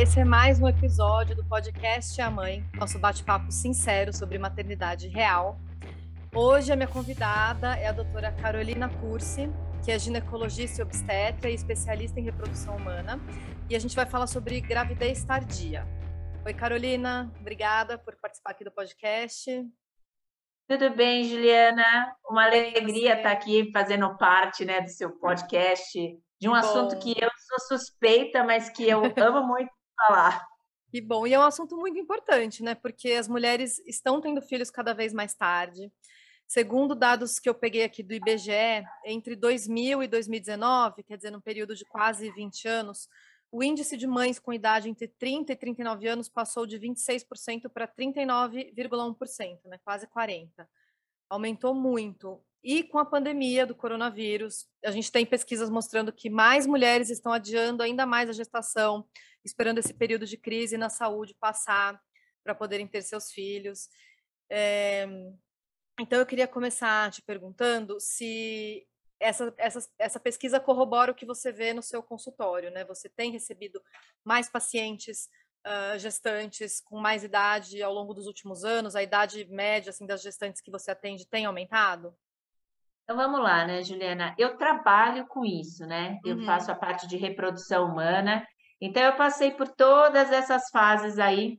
esse é mais um episódio do podcast A Mãe, nosso bate-papo sincero sobre maternidade real. Hoje a minha convidada é a doutora Carolina Cursi, que é ginecologista e obstetra e especialista em reprodução humana, e a gente vai falar sobre gravidez tardia. Oi, Carolina, obrigada por participar aqui do podcast. Tudo bem, Juliana? Uma alegria estar aqui fazendo parte né, do seu podcast, de um Bom. assunto que eu sou suspeita, mas que eu amo muito falar. Que bom, e é um assunto muito importante, né? Porque as mulheres estão tendo filhos cada vez mais tarde. Segundo dados que eu peguei aqui do IBGE, entre 2000 e 2019, quer dizer, num período de quase 20 anos, o índice de mães com idade entre 30 e 39 anos passou de 26% para 39,1%, né? quase 40%. Aumentou muito. E com a pandemia do coronavírus, a gente tem pesquisas mostrando que mais mulheres estão adiando ainda mais a gestação, esperando esse período de crise na saúde passar para poderem ter seus filhos. É... Então, eu queria começar te perguntando se essa, essa, essa pesquisa corrobora o que você vê no seu consultório, né? Você tem recebido mais pacientes uh, gestantes com mais idade ao longo dos últimos anos? A idade média assim, das gestantes que você atende tem aumentado? Então vamos lá, né, Juliana? Eu trabalho com isso, né? Eu uhum. faço a parte de reprodução humana. Então eu passei por todas essas fases aí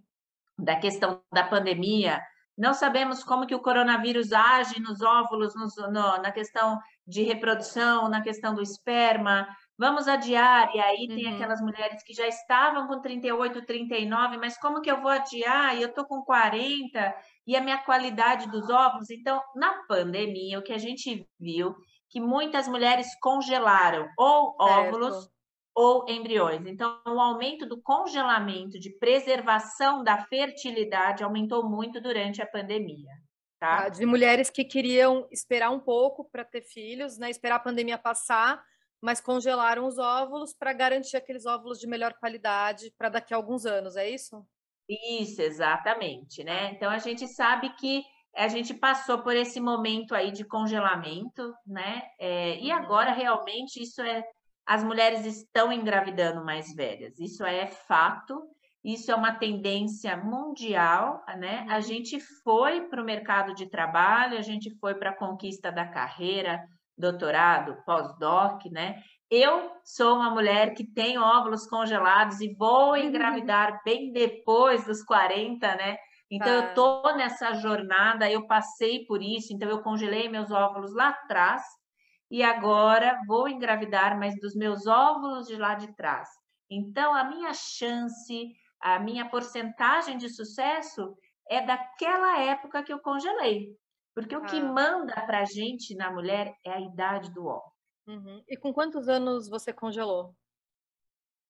da questão da pandemia. Não sabemos como que o coronavírus age nos óvulos, nos, no, na questão de reprodução, na questão do esperma vamos adiar, e aí tem uhum. aquelas mulheres que já estavam com 38, 39, mas como que eu vou adiar? E eu tô com 40, e a minha qualidade dos óvulos. Então, na pandemia, o que a gente viu que muitas mulheres congelaram ou óvulos certo. ou embriões. Então, o aumento do congelamento, de preservação da fertilidade aumentou muito durante a pandemia. Tá? Ah, de mulheres que queriam esperar um pouco para ter filhos, né? Esperar a pandemia passar mas congelaram os óvulos para garantir aqueles óvulos de melhor qualidade para daqui a alguns anos, é isso? Isso, exatamente, né? Então a gente sabe que a gente passou por esse momento aí de congelamento, né? É, e uhum. agora realmente isso é as mulheres estão engravidando mais velhas, isso é fato, isso é uma tendência mundial, né? A uhum. gente foi para o mercado de trabalho, a gente foi para a conquista da carreira, doutorado, pós-doc, né? Eu sou uma mulher que tem óvulos congelados e vou uhum. engravidar bem depois dos 40, né? Então tá. eu tô nessa jornada, eu passei por isso, então eu congelei meus óvulos lá atrás e agora vou engravidar, mas dos meus óvulos de lá de trás. Então a minha chance, a minha porcentagem de sucesso é daquela época que eu congelei. Porque o que ah. manda pra gente na mulher é a idade do óvulo. Uhum. E com quantos anos você congelou?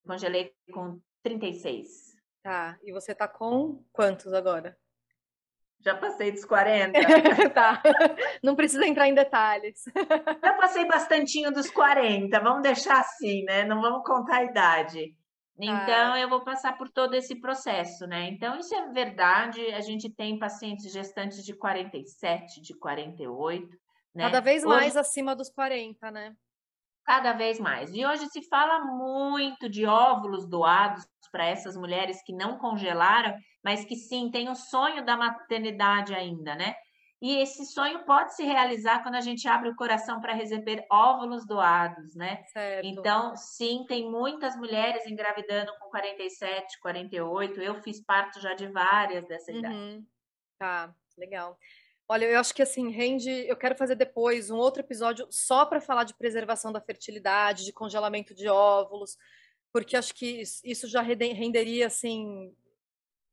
Congelei com 36. Tá. E você tá com quantos agora? Já passei dos 40. tá. Não precisa entrar em detalhes. Já passei bastantinho dos 40. Vamos deixar assim, né? Não vamos contar a idade. Então, ah. eu vou passar por todo esse processo, né? Então, isso é verdade. A gente tem pacientes gestantes de 47, de 48, né? Cada vez hoje, mais acima dos 40, né? Cada vez mais. E hoje se fala muito de óvulos doados para essas mulheres que não congelaram, mas que sim, têm o sonho da maternidade ainda, né? E esse sonho pode se realizar quando a gente abre o coração para receber óvulos doados, né? Certo. Então, sim, tem muitas mulheres engravidando com 47, 48. Eu fiz parte já de várias dessa idade. Uhum. Tá, legal. Olha, eu acho que assim, rende. Eu quero fazer depois um outro episódio só para falar de preservação da fertilidade, de congelamento de óvulos, porque acho que isso já renderia assim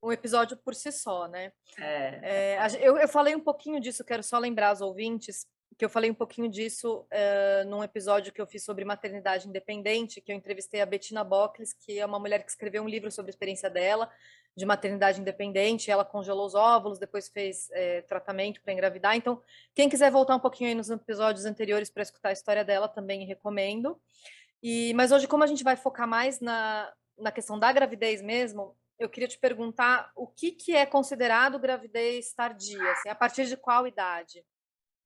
um episódio por si só, né? É. É, eu, eu, falei um pouquinho disso, quero só lembrar aos ouvintes que eu falei um pouquinho disso uh, num episódio que eu fiz sobre maternidade independente, que eu entrevistei a Bettina Bockles, que é uma mulher que escreveu um livro sobre a experiência dela de maternidade independente. Ela congelou os óvulos, depois fez é, tratamento para engravidar. Então, quem quiser voltar um pouquinho aí nos episódios anteriores para escutar a história dela, também recomendo. E, mas hoje, como a gente vai focar mais na, na questão da gravidez mesmo, eu queria te perguntar o que, que é considerado gravidez tardia, assim, a partir de qual idade?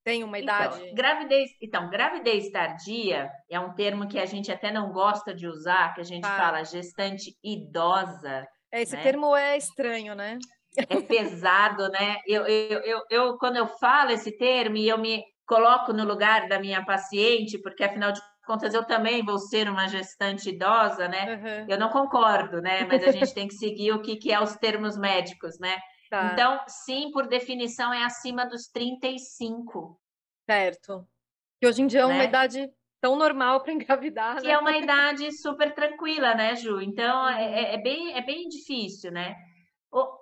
Tem uma então, idade? Então gravidez, então, gravidez tardia é um termo que a gente até não gosta de usar, que a gente tá. fala gestante idosa. É, esse né? termo é estranho, né? É pesado, né? Eu, eu, eu, eu, quando eu falo esse termo e eu me coloco no lugar da minha paciente, porque afinal de contas eu também vou ser uma gestante idosa, né? Uhum. Eu não concordo, né? Mas a gente tem que seguir o que, que é os termos médicos, né? Tá. Então, sim, por definição, é acima dos 35. Certo. Que hoje em dia é uma né? idade tão normal para engravidar. Que né? é uma idade super tranquila, né, Ju? Então, é, uhum. é, é, bem, é bem difícil, né?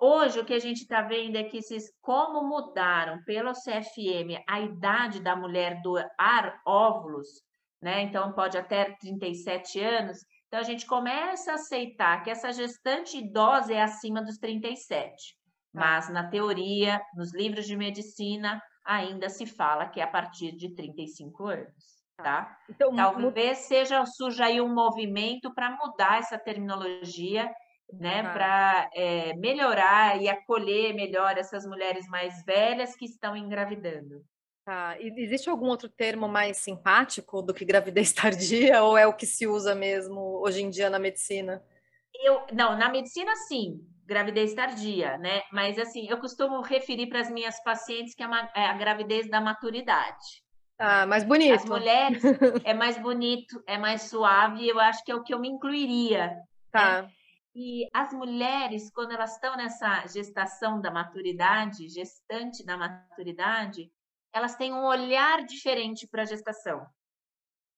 Hoje, o que a gente está vendo é que esses, como mudaram pelo CFM a idade da mulher doar óvulos, né? Então, pode até 37 anos. Então, a gente começa a aceitar que essa gestante idosa é acima dos 37. Tá. Mas, na teoria, nos livros de medicina, ainda se fala que é a partir de 35 anos. Tá? tá? Então, Talvez seja surja aí um movimento para mudar essa terminologia né, ah. para é, melhorar e acolher melhor essas mulheres mais velhas que estão engravidando. Ah, existe algum outro termo mais simpático do que gravidez tardia ou é o que se usa mesmo hoje em dia na medicina? Eu, não, na medicina sim, gravidez tardia, né? Mas assim, eu costumo referir para as minhas pacientes que é, uma, é, a gravidez da maturidade. Ah, mais bonito. As mulheres é mais bonito, é mais suave, eu acho que é o que eu me incluiria. Tá. Né? E as mulheres, quando elas estão nessa gestação da maturidade, gestante da maturidade, elas têm um olhar diferente para a gestação.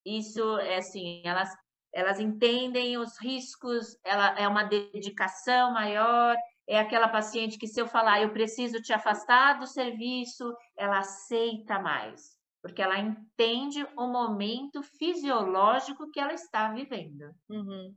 Isso é assim, elas elas entendem os riscos, ela é uma dedicação maior, é aquela paciente que se eu falar eu preciso te afastar do serviço, ela aceita mais, porque ela entende o momento fisiológico que ela está vivendo. Uhum.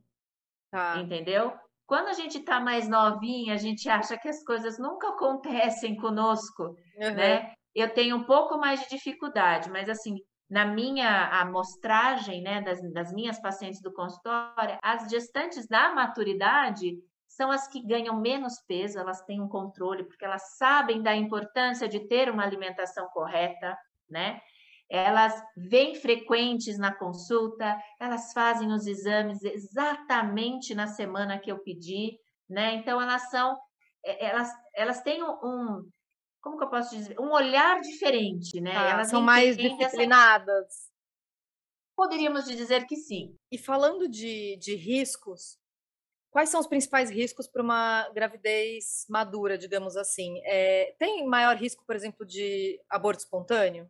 Tá. Entendeu? Quando a gente está mais novinha, a gente acha que as coisas nunca acontecem conosco, uhum. né? Eu tenho um pouco mais de dificuldade, mas assim, na minha amostragem, né, das, das minhas pacientes do consultório, as gestantes da maturidade são as que ganham menos peso, elas têm um controle, porque elas sabem da importância de ter uma alimentação correta, né? elas vêm frequentes na consulta, elas fazem os exames exatamente na semana que eu pedi, né? Então elas são, é, elas, elas têm um, como que eu posso dizer, um olhar diferente, né? Ah, elas são mais disciplinadas. Essa... Poderíamos dizer que sim. E falando de, de riscos, quais são os principais riscos para uma gravidez madura, digamos assim? É, tem maior risco, por exemplo, de aborto espontâneo?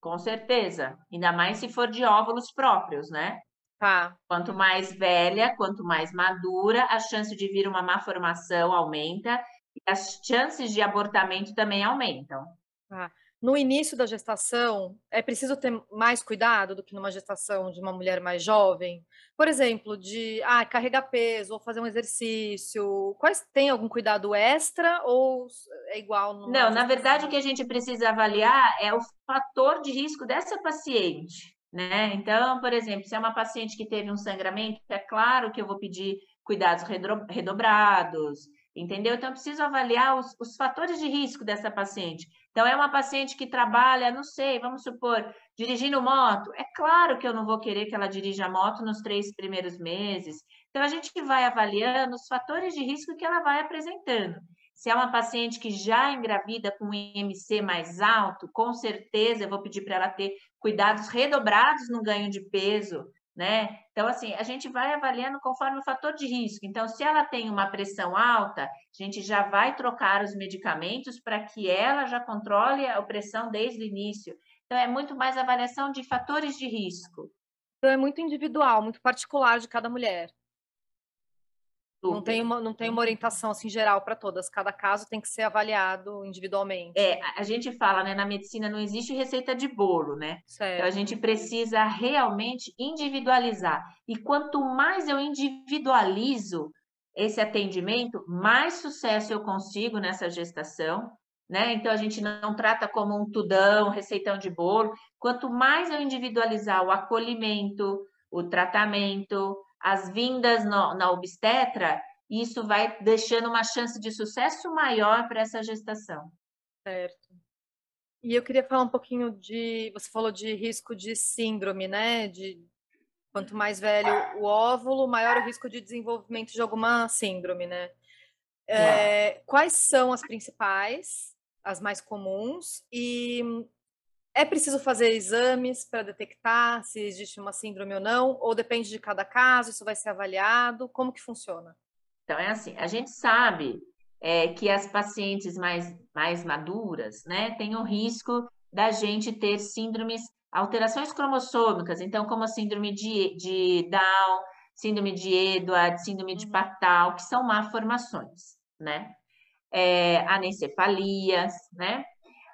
Com certeza. Ainda mais se for de óvulos próprios, né? Tá. Quanto mais velha, quanto mais madura, a chance de vir uma má formação aumenta as chances de abortamento também aumentam. Tá no início da gestação, é preciso ter mais cuidado do que numa gestação de uma mulher mais jovem? Por exemplo, de ah, carregar peso ou fazer um exercício. Quais tem algum cuidado extra ou é igual? Não, gestação? na verdade, o que a gente precisa avaliar é o fator de risco dessa paciente. Né? Então, por exemplo, se é uma paciente que teve um sangramento, é claro que eu vou pedir cuidados redobrados, entendeu? Então, eu preciso avaliar os, os fatores de risco dessa paciente. Então, é uma paciente que trabalha, não sei, vamos supor, dirigindo moto. É claro que eu não vou querer que ela dirija moto nos três primeiros meses. Então, a gente vai avaliando os fatores de risco que ela vai apresentando. Se é uma paciente que já engravida com um IMC mais alto, com certeza eu vou pedir para ela ter cuidados redobrados no ganho de peso, né? Então, assim, a gente vai avaliando conforme o fator de risco. Então, se ela tem uma pressão alta, a gente já vai trocar os medicamentos para que ela já controle a pressão desde o início. Então, é muito mais avaliação de fatores de risco. Então, é muito individual, muito particular de cada mulher. Não tem, uma, não tem uma orientação assim geral para todas. Cada caso tem que ser avaliado individualmente. É, a gente fala, né, na medicina não existe receita de bolo, né? Certo. Então a gente precisa realmente individualizar. E quanto mais eu individualizo esse atendimento, mais sucesso eu consigo nessa gestação, né? Então a gente não trata como um tudão, receitão de bolo. Quanto mais eu individualizar o acolhimento, o tratamento, as vindas no, na obstetra, isso vai deixando uma chance de sucesso maior para essa gestação. Certo. E eu queria falar um pouquinho de. Você falou de risco de síndrome, né? De quanto mais velho o óvulo, maior o risco de desenvolvimento de alguma síndrome, né? É, quais são as principais, as mais comuns? E é preciso fazer exames para detectar se existe uma síndrome ou não? Ou depende de cada caso, isso vai ser avaliado? Como que funciona? Então, é assim, a gente sabe é, que as pacientes mais, mais maduras, né, têm o risco da gente ter síndromes, alterações cromossômicas, então, como a síndrome de, de Down, síndrome de Edward, síndrome de uhum. Patal, que são malformações, né? É, anencefalias, né?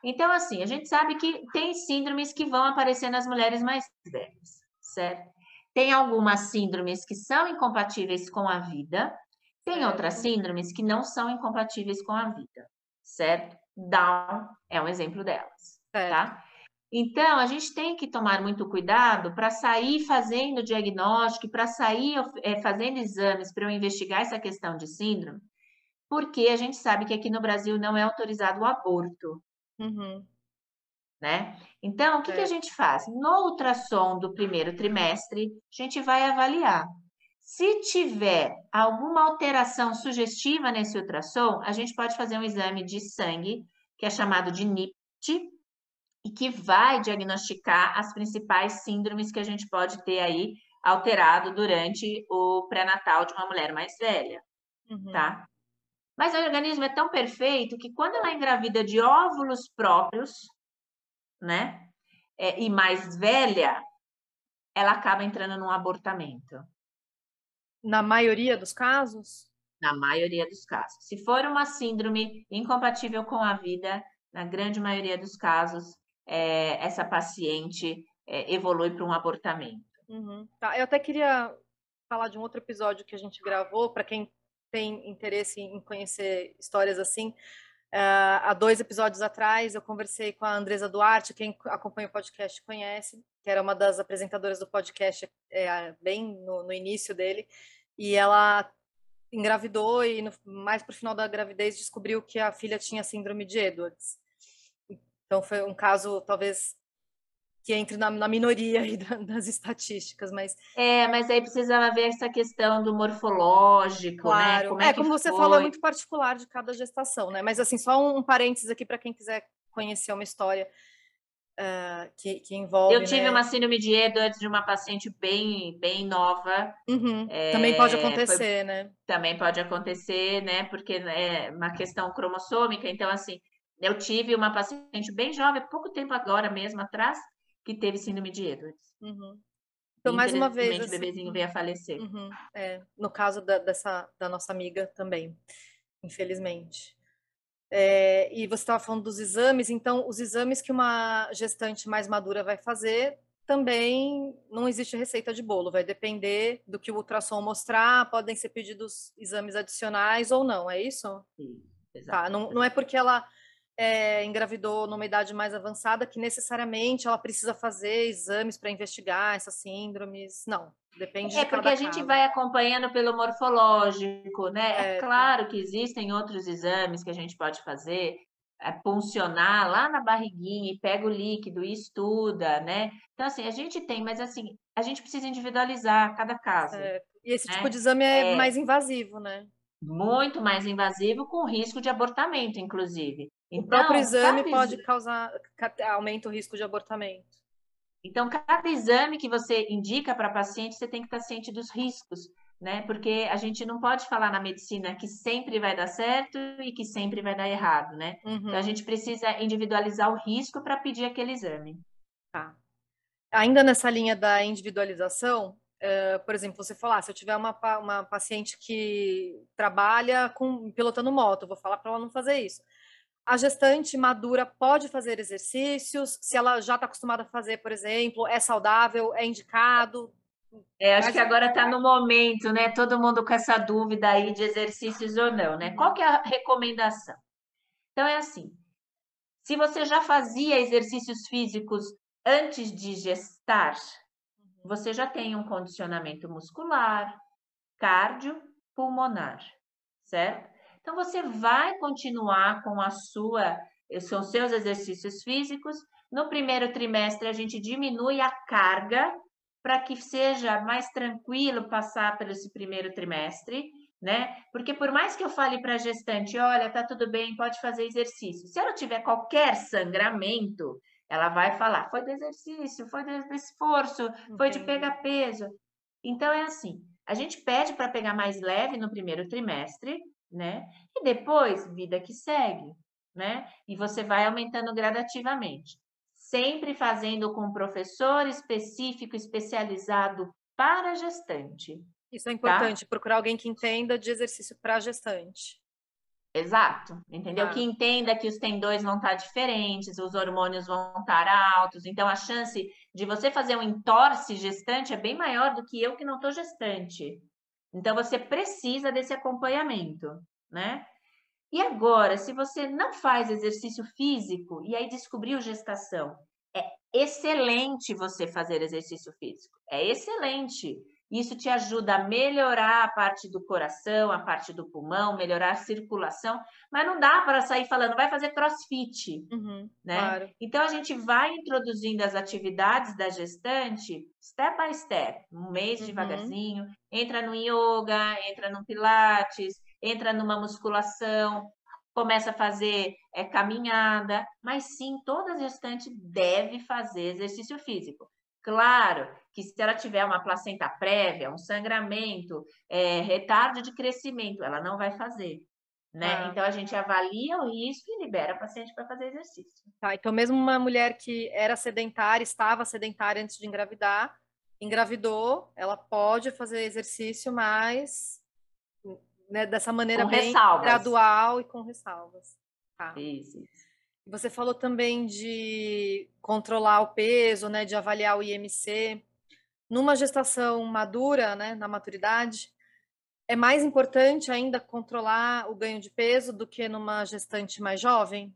Então, assim, a gente sabe que tem síndromes que vão aparecer nas mulheres mais velhas, certo? Tem algumas síndromes que são incompatíveis com a vida, tem outras síndromes que não são incompatíveis com a vida, certo? Down é um exemplo delas, é. tá? Então, a gente tem que tomar muito cuidado para sair fazendo diagnóstico, para sair é, fazendo exames para eu investigar essa questão de síndrome, porque a gente sabe que aqui no Brasil não é autorizado o aborto. Uhum. Né? Então, o que, que a gente faz? No ultrassom do primeiro trimestre, a gente vai avaliar se tiver alguma alteração sugestiva nesse ultrassom, a gente pode fazer um exame de sangue, que é chamado de NIPT, e que vai diagnosticar as principais síndromes que a gente pode ter aí alterado durante o pré-natal de uma mulher mais velha, uhum. tá? Mas o organismo é tão perfeito que quando ela engravida de óvulos próprios, né, é, e mais velha, ela acaba entrando num abortamento. Na maioria dos casos? Na maioria dos casos. Se for uma síndrome incompatível com a vida, na grande maioria dos casos, é, essa paciente é, evolui para um abortamento. Uhum. Tá. Eu até queria falar de um outro episódio que a gente gravou, para quem tem interesse em conhecer histórias assim. Uh, há dois episódios atrás, eu conversei com a Andresa Duarte, quem acompanha o podcast conhece, que era uma das apresentadoras do podcast é, bem no, no início dele. E ela engravidou e no, mais para o final da gravidez descobriu que a filha tinha síndrome de Edwards. Então foi um caso talvez que entre na, na minoria aí das estatísticas, mas é, mas aí precisava ver essa questão do morfológico, né? claro. né? Como é, é como você foi? falou, é muito particular de cada gestação, né? Mas assim, só um, um parênteses aqui para quem quiser conhecer uma história uh, que, que, envolve. Eu tive né? uma síndrome de Edwards de uma paciente bem, bem nova. Uhum. É, também pode acontecer, foi, né? Também pode acontecer, né? Porque é uma questão cromossômica. Então, assim, eu tive uma paciente bem jovem, pouco tempo agora mesmo atrás, que teve síndrome de Edwards. Uhum. Então, mais uma vez. Assim, o bebezinho veio a falecer. Uhum, é, no caso da, dessa, da nossa amiga também, infelizmente. É, e você estava falando dos exames, então os exames que uma gestante mais madura vai fazer também não existe receita de bolo, vai depender do que o ultrassom mostrar, podem ser pedidos exames adicionais ou não, é isso? Sim, tá, não, não é porque ela é, engravidou numa idade mais avançada que necessariamente ela precisa fazer exames para investigar essas síndromes, não. Depende é de porque a gente vai acompanhando pelo morfológico, né? É, é claro que existem outros exames que a gente pode fazer, é, puncionar lá na barriguinha e pega o líquido e estuda, né? Então, assim, a gente tem, mas assim, a gente precisa individualizar cada caso. É, e esse né? tipo de exame é, é, mais invasivo, né? Muito mais invasivo, com risco de abortamento, inclusive. Então, o próprio exame pode causar, aumenta o risco de abortamento. Então, cada exame que você indica para paciente, você tem que estar ciente dos riscos, né? Porque a gente não pode falar na medicina que sempre vai dar certo e que sempre vai dar errado, né? Uhum. Então, a gente precisa individualizar o risco para pedir aquele exame. Tá. Ainda nessa linha da individualização, uh, por exemplo, você falar, ah, se eu tiver uma, uma paciente que trabalha com pilotando moto, vou falar para ela não fazer isso a gestante madura pode fazer exercícios, se ela já está acostumada a fazer, por exemplo, é saudável, é indicado. É, acho que agora está no momento, né? Todo mundo com essa dúvida aí de exercícios ou não, né? Qual que é a recomendação? Então é assim: se você já fazia exercícios físicos antes de gestar, uhum. você já tem um condicionamento muscular, cardio, pulmonar, certo? Então, você vai continuar com a sua são seus exercícios físicos. No primeiro trimestre, a gente diminui a carga para que seja mais tranquilo passar pelo esse primeiro trimestre, né? Porque por mais que eu fale para a gestante, olha, tá tudo bem, pode fazer exercício. Se ela tiver qualquer sangramento, ela vai falar, foi do exercício, foi do esforço, foi de pegar peso. Então é assim, a gente pede para pegar mais leve no primeiro trimestre, né? E depois, vida que segue, né? E você vai aumentando gradativamente sempre fazendo com um professor específico, especializado para gestante. Isso é tá? importante, tá? procurar alguém que entenda de exercício para gestante. Exato, entendeu? Ah. Que entenda que os tendões vão estar diferentes, os hormônios vão estar altos, então a chance de você fazer um entorse gestante é bem maior do que eu que não estou gestante. Então você precisa desse acompanhamento, né? E agora, se você não faz exercício físico e aí descobriu gestação, é excelente você fazer exercício físico. É excelente. Isso te ajuda a melhorar a parte do coração, a parte do pulmão, melhorar a circulação, mas não dá para sair falando, vai fazer crossfit, uhum, né? Claro. Então a gente vai introduzindo as atividades da gestante step by step, um mês uhum. devagarzinho, entra no yoga, entra no pilates, entra numa musculação, começa a fazer é, caminhada, mas sim, toda gestante deve fazer exercício físico. Claro que se ela tiver uma placenta prévia, um sangramento, é, retardo de crescimento, ela não vai fazer. Né? Ah. Então a gente avalia o risco e libera a paciente para fazer exercício. Tá, então mesmo uma mulher que era sedentária, estava sedentária antes de engravidar, engravidou, ela pode fazer exercício, mas né, dessa maneira com bem ressalvas. gradual e com ressalvas. Tá. Isso, isso. Você falou também de controlar o peso, né, de avaliar o IMC. Numa gestação madura, né, na maturidade, é mais importante ainda controlar o ganho de peso do que numa gestante mais jovem?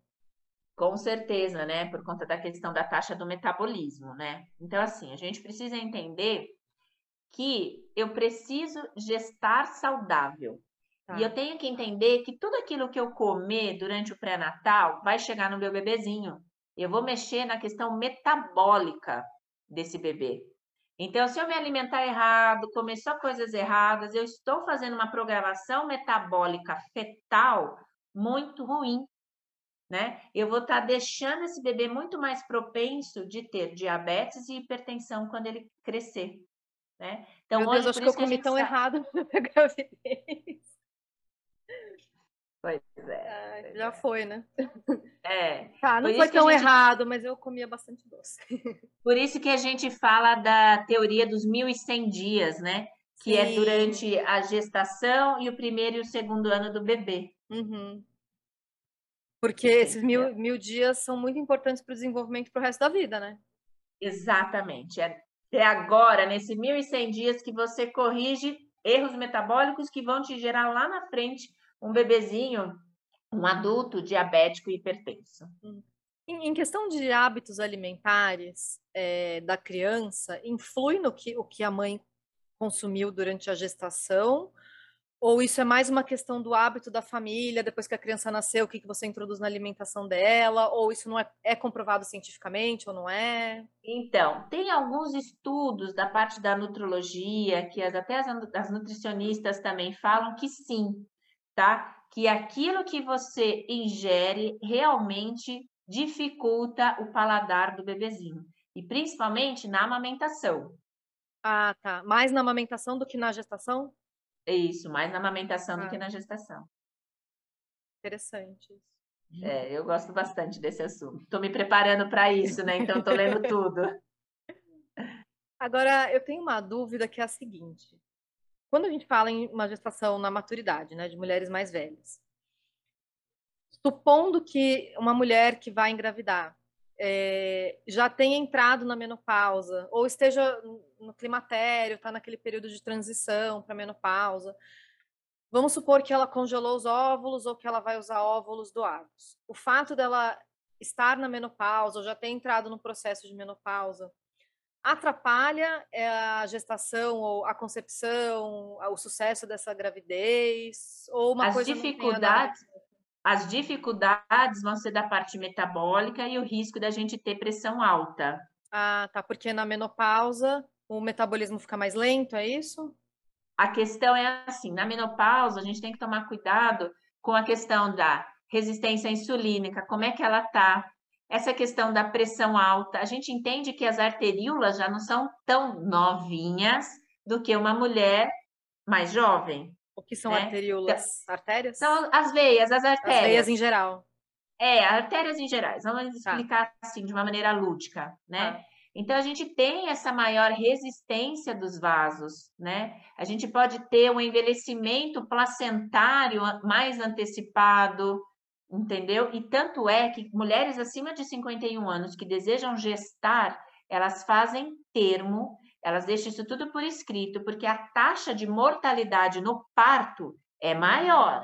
Com certeza, né? Por conta da questão da taxa do metabolismo, né? Então, assim, a gente precisa entender que eu preciso gestar saudável. Tá. E eu tenho que entender que tudo aquilo que eu comer durante o pré-natal vai chegar no meu bebezinho. Eu vou mexer na questão metabólica desse bebê. Então, se eu me alimentar errado, comer só coisas erradas, eu estou fazendo uma programação metabólica fetal muito ruim, né? Eu vou estar tá deixando esse bebê muito mais propenso de ter diabetes e hipertensão quando ele crescer, né? Então, Meu hoje, Deus, acho que eu comi tão sabe... errado na gravidez. Pois é. Já foi, né? É. Tá, não foi tão gente... errado, mas eu comia bastante doce. Por isso que a gente fala da teoria dos 1.100 dias, né? Que é Sim. é durante a gestação e o primeiro e o segundo ano do bebê. Uhum. Porque esses mil, mil dias são muito importantes para o desenvolvimento para o resto da vida, né? Exatamente. É, é agora, nesse 1.100 dias, que você corrige erros metabólicos que vão te gerar lá na frente um bebezinho, um adulto diabético e hipertenso. Hum. Em questão de hábitos alimentares é, da criança, influi no que o que a mãe consumiu durante a gestação? Ou isso é mais uma questão do hábito da família, depois que a criança nasceu, o que, que você introduz na alimentação dela? Ou isso não é, é comprovado cientificamente ou não é? Então, tem alguns estudos da parte da nutrologia, que as, até as, as nutricionistas também falam que sim, tá? Que aquilo que você ingere realmente dificulta o paladar do bebezinho. E principalmente na amamentação. Ah, tá. Mais na amamentação do que na gestação? É isso, mais na amamentação ah. do que na gestação. Interessante. É, eu gosto bastante desse assunto. Estou me preparando para isso, né? Então estou lendo tudo. Agora, eu tenho uma dúvida que é a seguinte. Quando a gente fala em uma gestação na maturidade, né, de mulheres mais velhas, supondo que uma mulher que vai engravidar é, já tenha entrado na menopausa ou esteja no climatério, está naquele período de transição para menopausa, vamos supor que ela congelou os óvulos ou que ela vai usar óvulos doados. O fato dela estar na menopausa ou já ter entrado no processo de menopausa atrapalha eh, a gestação ou a concepção, o sucesso dessa gravidez ou uma As coisa dificuldades as dificuldades vão ser da parte metabólica e o risco da gente ter pressão alta. Ah, tá. Porque na menopausa o metabolismo fica mais lento, é isso? A questão é assim: na menopausa, a gente tem que tomar cuidado com a questão da resistência insulínica, como é que ela tá, essa questão da pressão alta. A gente entende que as arteríolas já não são tão novinhas do que uma mulher mais jovem. O que são né? arteríolas? Então, artérias? São as veias, as artérias. As veias em geral. É, artérias em geral. Vamos tá. explicar tá. assim, de uma maneira lúdica, né? Tá. Então, a gente tem essa maior resistência dos vasos, né? A gente pode ter um envelhecimento placentário mais antecipado, entendeu? E tanto é que mulheres acima de 51 anos que desejam gestar, elas fazem termo, elas deixam isso tudo por escrito, porque a taxa de mortalidade no parto é maior.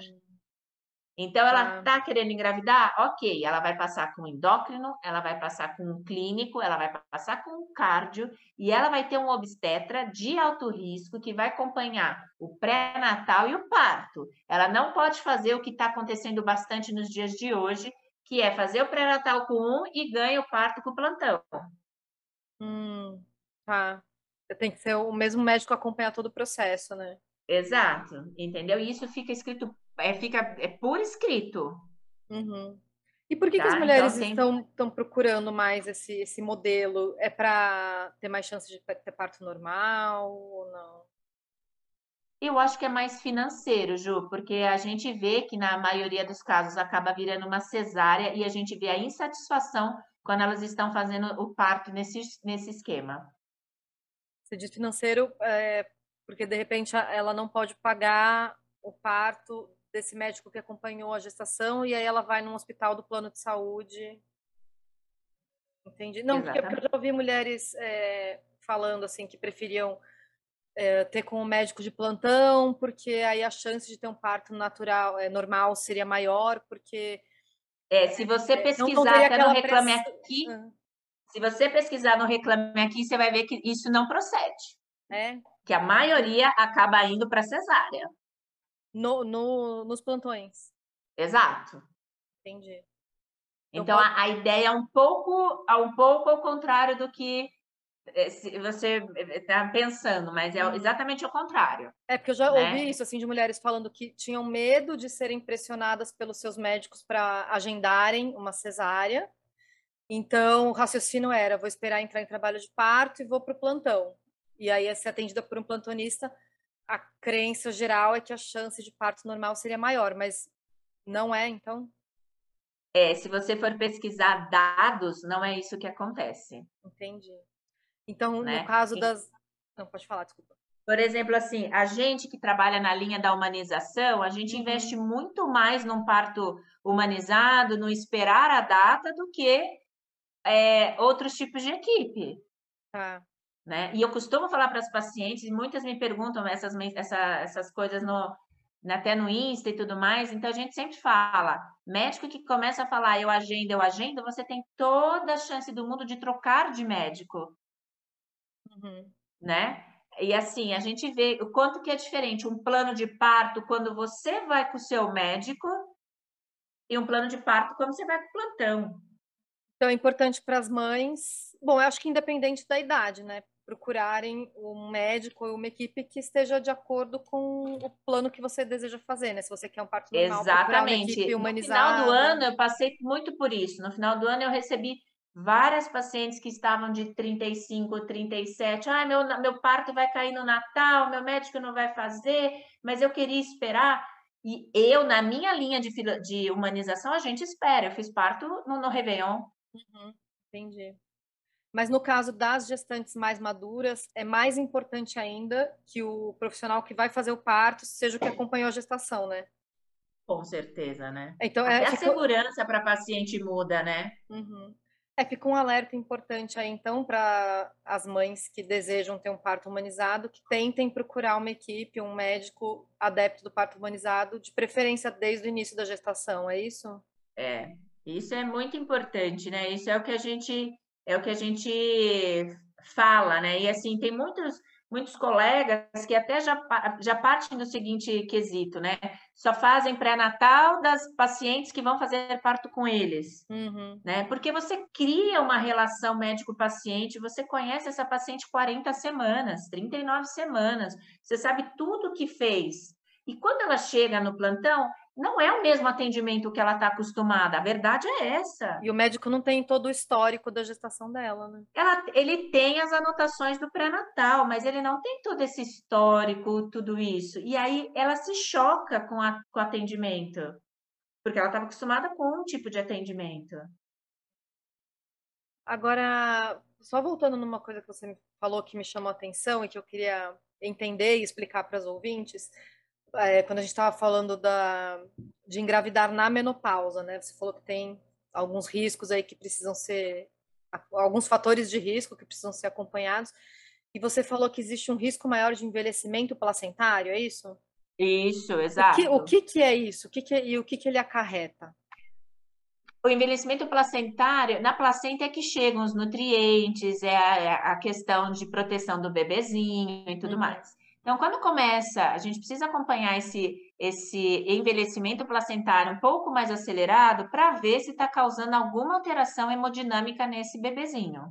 Então, ela está ah. querendo engravidar? Ok, ela vai passar com endócrino, ela vai passar com um clínico, ela vai passar com um cardio e ela vai ter um obstetra de alto risco que vai acompanhar o pré-natal e o parto. Ela não pode fazer o que está acontecendo bastante nos dias de hoje, que é fazer o pré-natal com um e ganha o parto com o plantão. Hum, tá. Tem que ser o mesmo médico acompanhar todo o processo, né? Exato, entendeu? E isso fica escrito é, fica é por escrito. Uhum. E por que, tá? que as tá? mulheres então, estão, estão procurando mais esse, esse modelo? É para ter mais chance de ter parto normal ou não? Eu acho que é mais financeiro, Ju, porque a gente vê que na maioria dos casos acaba virando uma cesárea e a gente vê a insatisfação quando elas estão fazendo o parto nesse, nesse esquema. Você diz financeiro é, porque de repente ela não pode pagar o parto desse médico que acompanhou a gestação e aí ela vai num hospital do plano de saúde. Entendi. Não, porque, porque, eu já ouvi mulheres é, falando assim que preferiam é, ter com o médico de plantão, porque aí a chance de ter um parto natural, é, normal, seria maior, porque. É, se você é, pesquisar até no Reclame Aqui, uhum. se você pesquisar no Reclame Aqui, você vai ver que isso não procede. É. Que a maioria acaba indo para cesárea no, no, nos plantões. Exato. Entendi. Então, pode... a, a, ideia é um pouco, é um pouco ao contrário do que eh, você está pensando, mas é uhum. exatamente o contrário. É porque eu já né? ouvi isso assim de mulheres falando que tinham medo de serem pressionadas pelos seus médicos para agendarem uma cesárea. Então, o raciocínio era: vou esperar entrar em trabalho de parto e vou para o plantão. E aí, ser atendida por um plantonista a crença geral é que a chance de parto normal seria maior, mas não é, então? É, se você for pesquisar dados, não é isso que acontece. Entendi. Então, né? no caso das. Não, pode falar, desculpa. Por exemplo, assim, a gente que trabalha na linha da humanização, a gente uhum. investe muito mais num parto humanizado, no esperar a data, do que é, outros tipos de equipe. Tá. Né? E eu costumo falar para as pacientes, e muitas me perguntam essas, essa, essas coisas no, até no Insta e tudo mais, então a gente sempre fala, médico que começa a falar eu agendo, eu agendo, você tem toda a chance do mundo de trocar de médico, uhum. né? E assim, a gente vê o quanto que é diferente um plano de parto quando você vai com o seu médico e um plano de parto quando você vai com o plantão. Então é importante para as mães, bom, eu acho que independente da idade, né? Procurarem um médico ou uma equipe que esteja de acordo com o plano que você deseja fazer, né? Se você quer um parto normal, Exatamente. Uma humanizada. No final do ano, eu passei muito por isso. No final do ano, eu recebi várias pacientes que estavam de 35, 37. Ah, meu, meu parto vai cair no Natal, meu médico não vai fazer, mas eu queria esperar. E eu, na minha linha de, de humanização, a gente espera. Eu fiz parto no, no Réveillon. Uhum, entendi. Mas no caso das gestantes mais maduras, é mais importante ainda que o profissional que vai fazer o parto seja o que acompanhou a gestação, né? Com certeza, né? Então, é, a segurança para a paciente muda, né? Uhum. É, fica um alerta importante aí, então, para as mães que desejam ter um parto humanizado, que tentem procurar uma equipe, um médico adepto do parto humanizado, de preferência desde o início da gestação, é isso? É, isso é muito importante, né? Isso é o que a gente é o que a gente fala, né? E assim, tem muitos. muitos colegas que até já, já partem do seguinte quesito, né? Só fazem pré-natal das pacientes que vão fazer parto com eles, uhum. né? Porque você cria uma relação médico-paciente, você conhece essa paciente 40 semanas, 39 semanas, você sabe tudo o que fez. E quando ela chega no plantão, não é o mesmo atendimento que ela está acostumada. A verdade é essa. E o médico não tem todo o histórico da gestação dela, né? Ela, ele tem as anotações do pré-natal, mas ele não tem todo esse histórico, tudo isso. E aí ela se choca com, a, com o atendimento, porque ela estava acostumada com um tipo de atendimento. Agora, só voltando numa coisa que você falou que me chamou a atenção e que eu queria entender e explicar para os ouvintes é, quando a gente estava falando da, de engravidar na menopausa, né? Você falou que tem alguns riscos aí que precisam ser, alguns fatores de risco que precisam ser acompanhados. E você falou que existe um risco maior de envelhecimento placentário, é isso? Isso, exato. O que, o que, que é isso? O que, que é, e o que, que ele acarreta? O envelhecimento placentário, na placenta é que chegam os nutrientes, é a, é a questão de proteção do bebezinho e tudo uhum. mais. Então, quando começa, a gente precisa acompanhar esse, esse envelhecimento placentário um pouco mais acelerado para ver se está causando alguma alteração hemodinâmica nesse bebezinho.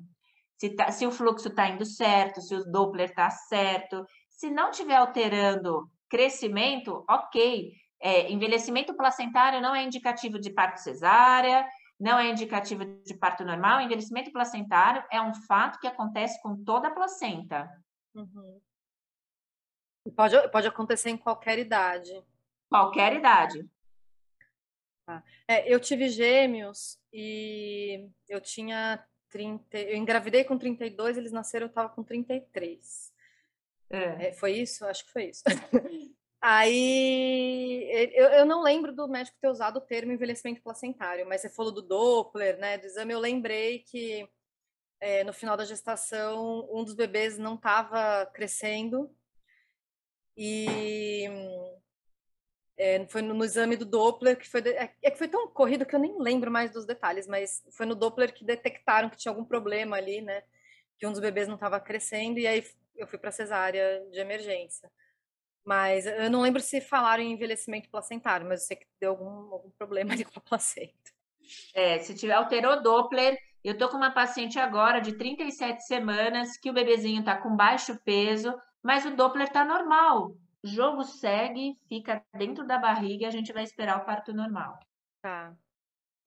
Se, tá, se o fluxo está indo certo, se o Doppler está certo. Se não estiver alterando crescimento, ok. É, envelhecimento placentário não é indicativo de parto cesárea, não é indicativo de parto normal. Envelhecimento placentário é um fato que acontece com toda a placenta. Uhum. Pode, pode acontecer em qualquer idade. Qualquer idade. Tá. É, eu tive gêmeos e eu tinha 30. Eu engravidei com 32, eles nasceram, eu estava com 33. É. É, foi isso? Acho que foi isso. Aí eu, eu não lembro do médico ter usado o termo envelhecimento placentário, mas você falou do Doppler, né? Do exame, eu lembrei que é, no final da gestação um dos bebês não estava crescendo e é, foi no, no, exame do Doppler que foi é, é, que foi tão corrido que eu nem lembro mais dos detalhes, mas foi no Doppler que detectaram que tinha algum problema ali, né? Que um dos bebês não estava crescendo e aí eu fui para cesárea de emergência. Mas eu não lembro se falaram em envelhecimento placentário, mas eu sei que deu algum, algum problema ali com a placenta. É, se tiver alterou Doppler, eu tô com uma paciente agora de 37 semanas que o bebezinho tá com baixo peso, mas o Doppler está normal. O jogo segue, fica dentro da barriga e a gente vai esperar o parto normal. Tá.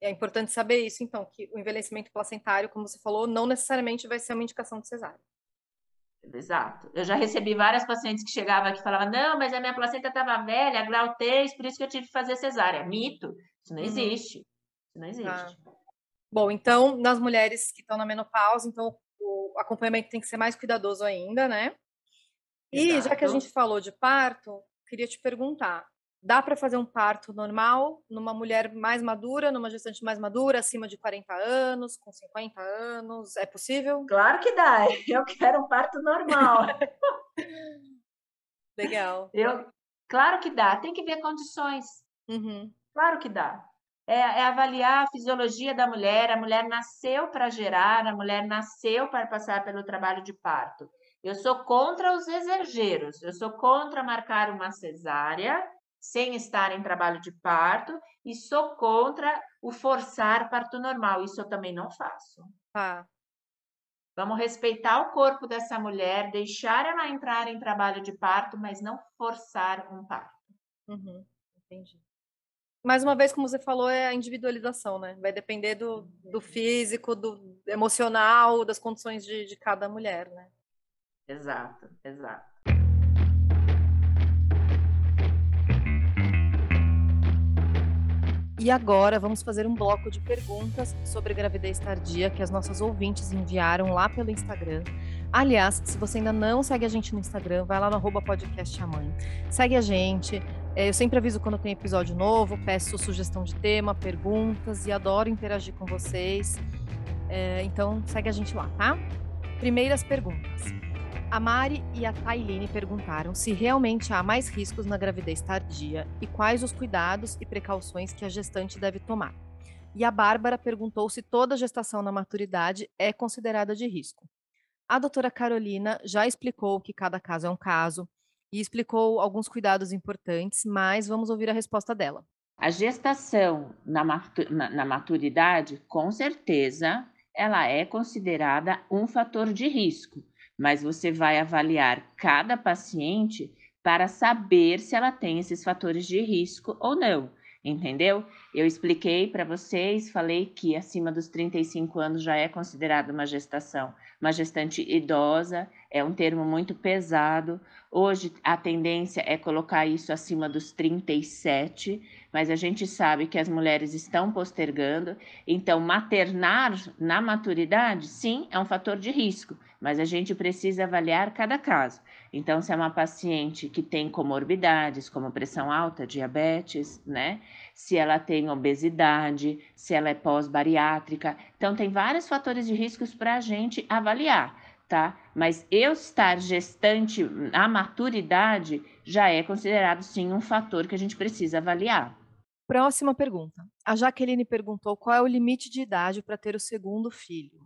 É importante saber isso, então, que o envelhecimento placentário, como você falou, não necessariamente vai ser uma indicação de cesárea. Exato. Eu já recebi várias pacientes que chegavam aqui e falavam: não, mas a minha placenta estava velha, grau 3, por isso que eu tive que fazer cesárea. Mito. Isso não uhum. existe. Isso não existe. Tá. Bom, então, nas mulheres que estão na menopausa, então o acompanhamento tem que ser mais cuidadoso ainda, né? E já que a gente falou de parto, queria te perguntar: dá para fazer um parto normal numa mulher mais madura, numa gestante mais madura, acima de 40 anos, com 50 anos? É possível? Claro que dá. Eu quero um parto normal. Legal. Eu, claro que dá. Tem que ver condições. Uhum. Claro que dá. É, é, avaliar a fisiologia da mulher. A mulher nasceu para gerar, a mulher nasceu para passar pelo trabalho de parto. Eu sou contra os exageros, eu sou contra marcar uma cesárea sem estar em trabalho de parto e sou contra o forçar parto normal. Isso eu também não faço. Ah. Vamos respeitar o corpo dessa mulher, deixar ela entrar em trabalho de parto, mas não forçar um parto. Uhum, entendi. Mais uma vez, como você falou, é a individualização, né? Vai depender do, do físico, do emocional, das condições de, de cada mulher, né? Exato, exato. E agora vamos fazer um bloco de perguntas sobre gravidez tardia que as nossas ouvintes enviaram lá pelo Instagram. Aliás, se você ainda não segue a gente no Instagram, vai lá no arroba podcast mãe. Segue a gente. É, eu sempre aviso quando tem episódio novo, peço sugestão de tema, perguntas e adoro interagir com vocês. É, então segue a gente lá, tá? Primeiras perguntas. A Mari e a Tailine perguntaram se realmente há mais riscos na gravidez tardia e quais os cuidados e precauções que a gestante deve tomar. E a Bárbara perguntou se toda gestação na maturidade é considerada de risco. A doutora Carolina já explicou que cada caso é um caso e explicou alguns cuidados importantes, mas vamos ouvir a resposta dela. A gestação na, maturidade, com certeza, ela é considerada um fator de risco, mas você vai avaliar cada paciente para saber se ela tem esses fatores de risco ou não entendeu? Eu expliquei para vocês, falei que acima dos 35 anos já é considerada uma gestação, uma gestante idosa, é um termo muito pesado. Hoje a tendência é colocar isso acima dos 37, mas a gente sabe que as mulheres estão postergando, então maternar na maturidade, sim, é um fator de risco, mas a gente precisa avaliar cada caso. Então, se é uma paciente que tem comorbidades, como pressão alta, diabetes, né? Se ela tem obesidade, se ela é pós-bariátrica. Então, tem vários fatores de riscos para a gente avaliar, tá? Mas eu estar gestante na maturidade já é considerado, sim, um fator que a gente precisa avaliar. Próxima pergunta. A Jaqueline perguntou qual é o limite de idade para ter o segundo filho.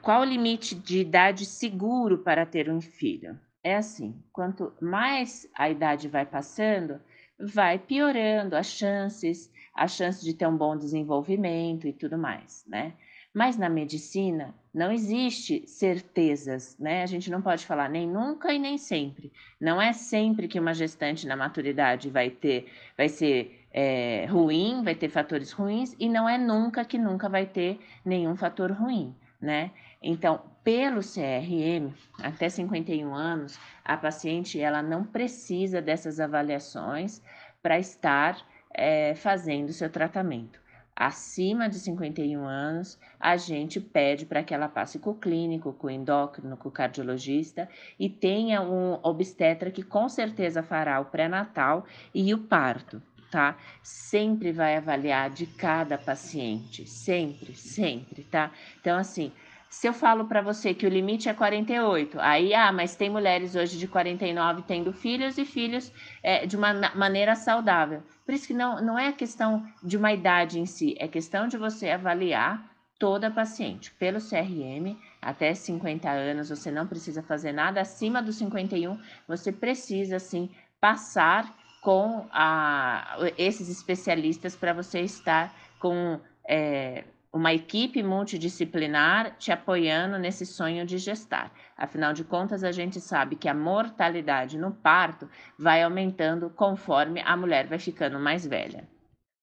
Qual o limite de idade seguro para ter um filho? é assim: quanto mais a idade vai passando, vai piorando as chances, a chance de ter um bom desenvolvimento e tudo mais, né? Mas na medicina não existe certezas, né? A gente não pode falar nem nunca e nem sempre. Não é sempre que uma gestante na maturidade vai ter, vai ser é, ruim, vai ter fatores ruins, e não é nunca que nunca vai ter nenhum fator ruim, né? Então, pelo CRM, até 51 anos, a paciente ela não precisa dessas avaliações para estar é, fazendo seu tratamento. Acima de 51 anos, a gente pede para que ela passe com o clínico, com o endócrino, com o cardiologista e tenha um obstetra que com certeza fará o pré-natal e o parto, tá? Sempre vai avaliar de cada paciente, sempre, sempre, tá? Então, assim, se eu falo para você que o limite é 48, aí, ah, mas tem mulheres hoje de 49 tendo filhos e filhos é, de uma maneira saudável. Por isso que não, não é a questão de uma idade em si, é questão de você avaliar toda paciente. Pelo CRM, até 50 anos, você não precisa fazer nada. Acima dos 51, você precisa, sim, passar com a, esses especialistas para você estar com. É, uma equipe multidisciplinar te apoiando nesse sonho de gestar. Afinal de contas, a gente sabe que a mortalidade no parto vai aumentando conforme a mulher vai ficando mais velha.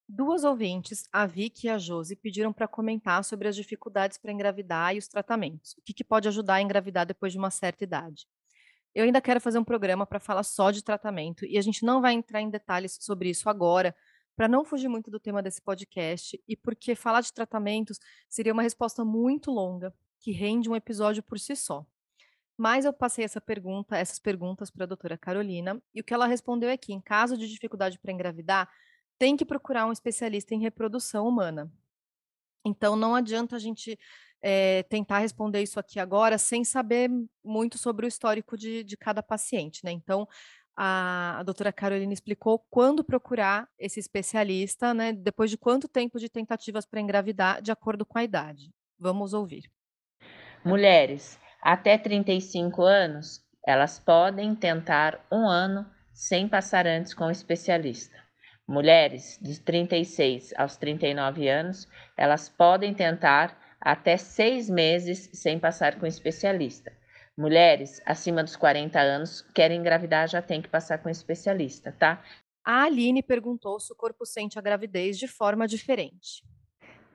Duas ouvintes, a Vicky e a Josi, pediram para comentar sobre as dificuldades para engravidar e os tratamentos. O que, que pode ajudar a engravidar depois de uma certa idade? Eu ainda quero fazer um programa para falar só de tratamento e a gente não vai entrar em detalhes sobre isso agora, para não fugir muito do tema desse podcast e porque falar de tratamentos seria uma resposta muito longa, que rende um episódio por si só. Mas eu passei essa pergunta, essas perguntas para a doutora Carolina, e o que ela respondeu é que, em caso de dificuldade para engravidar, tem que procurar um especialista em reprodução humana. Então, não adianta a gente é, tentar responder isso aqui agora sem saber muito sobre o histórico de, de cada paciente, né? Então, a, a doutora Carolina explicou quando procurar esse especialista, né? Depois de quanto tempo de tentativas para engravidar, de acordo com a idade. Vamos ouvir. Mulheres até 35 anos, elas podem tentar um ano sem passar antes com o especialista. Mulheres de 36 aos 39 anos, elas podem tentar até seis meses sem passar com o especialista. Mulheres acima dos 40 anos querem engravidar já tem que passar com um especialista, tá? A Aline perguntou se o corpo sente a gravidez de forma diferente.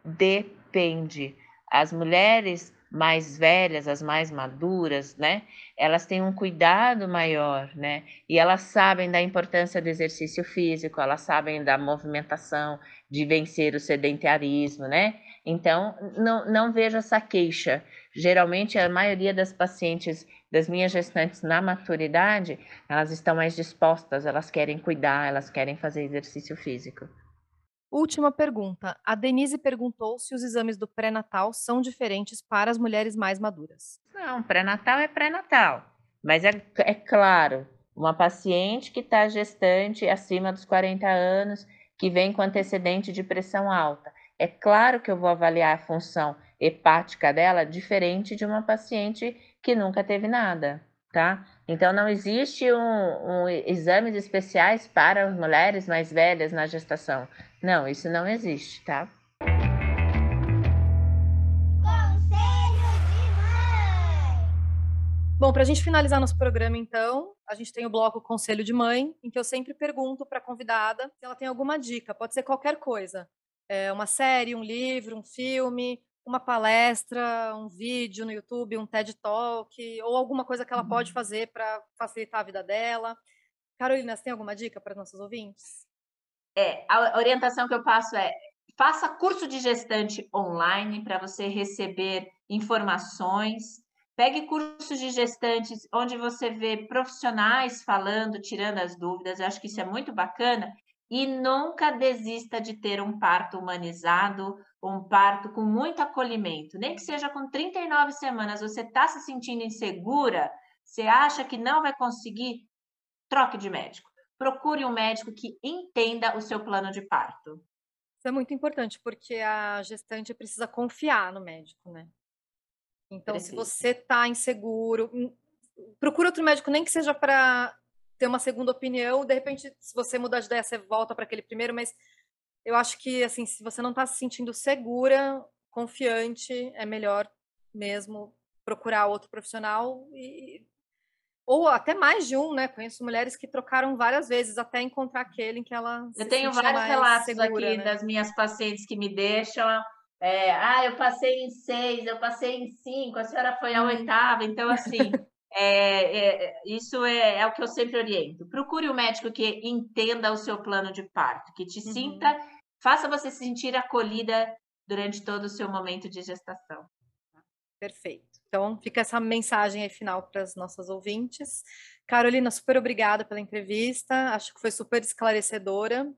Depende. As mulheres mais velhas, as mais maduras, né? Elas têm um cuidado maior, né? E elas sabem da importância do exercício físico, elas sabem da movimentação, de vencer o sedentarismo, né? Então, não, não vejo essa queixa Geralmente, a maioria das pacientes das minhas gestantes na maturidade, elas estão mais dispostas, elas querem cuidar, elas querem fazer exercício físico. Última pergunta. A Denise perguntou se os exames do pré-natal são diferentes para as mulheres mais maduras. Não, pré-natal é pré-natal. Mas é, é claro, uma paciente que está gestante acima dos 40 anos, que vem com antecedente de pressão alta. É claro que eu vou avaliar a função hepática dela diferente de uma paciente que nunca teve nada, tá? Então não existe um, um exames especiais para as mulheres mais velhas na gestação. Não, isso não existe, tá? Bom, para a gente finalizar nosso programa, então, a gente tem o bloco Conselho de Mãe, em que eu sempre pergunto para a convidada se ela tem alguma dica, pode ser qualquer coisa. É uma série, um livro, um filme, uma palestra, um vídeo no YouTube, um TED Talk, ou alguma coisa que ela uhum. pode fazer para facilitar a vida dela. Carolina, você tem alguma dica para nossos ouvintes? É, a orientação que eu passo é faça curso de gestante online para você receber informações Pegue cursos de gestantes onde você vê profissionais falando, tirando as dúvidas. Eu acho que isso é muito bacana. E nunca desista de ter um parto humanizado, um parto com muito acolhimento. Nem que seja com 39 semanas, você está se sentindo insegura, você acha que não vai conseguir, troque de médico. Procure um médico que entenda o seu plano de parto. Isso é muito importante, porque a gestante precisa confiar no médico, né? Então, Preciso. se você está inseguro, hum, procura outro médico, nem que seja para ter uma segunda opinião. De repente, se você mudar de ideia, você volta para aquele primeiro, mas eu acho que, assim, se você não está se sentindo segura, confiante, é melhor mesmo procurar outro profissional e ou até mais de um, né? Conheço mulheres que trocaram várias vezes até encontrar aquele em que ela. Eu tenho vários relatos segura, aqui né? das minhas pacientes que me deixam é, ah, eu passei em seis, eu passei em cinco, a senhora foi a uhum. oitava, então assim. É, é, isso é, é, o que eu sempre oriento. Procure um médico que entenda o seu plano de parto, que te uhum. sinta, faça você se sentir acolhida durante todo o seu momento de gestação. Perfeito. Então, fica essa mensagem aí final para as nossas ouvintes. Carolina, super obrigada pela entrevista. Acho que foi super esclarecedora.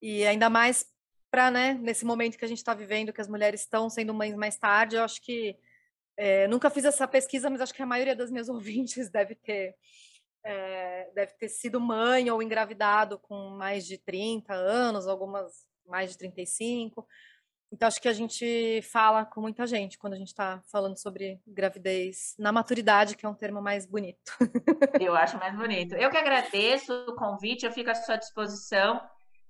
E ainda mais para, né, nesse momento que a gente está vivendo, que as mulheres estão sendo mães mais tarde, eu acho que é, nunca fiz essa pesquisa, mas acho que a maioria das minhas ouvintes deve ter é, deve ter sido mãe ou engravidado com mais de 30 anos, algumas mais de 35. Então, acho que a gente fala com muita gente quando a gente está falando sobre gravidez na maturidade, que é um termo mais bonito. Eu acho mais bonito. Eu que agradeço o convite, eu fico à sua disposição.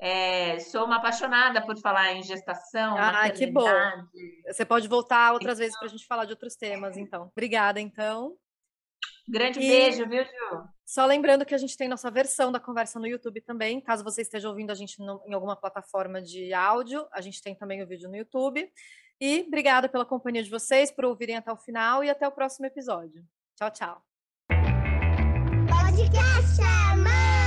É, sou uma apaixonada por falar em gestação. Ah, que bom. Você pode voltar outras então... vezes para a gente falar de outros temas, então. Obrigada, então. Grande e... beijo, viu, Ju? Só lembrando que a gente tem nossa versão da conversa no YouTube também. Caso você esteja ouvindo a gente no, em alguma plataforma de áudio, a gente tem também o vídeo no YouTube. E obrigada pela companhia de vocês, por ouvirem até o final e até o próximo episódio. Tchau, tchau. Podcast, mãe!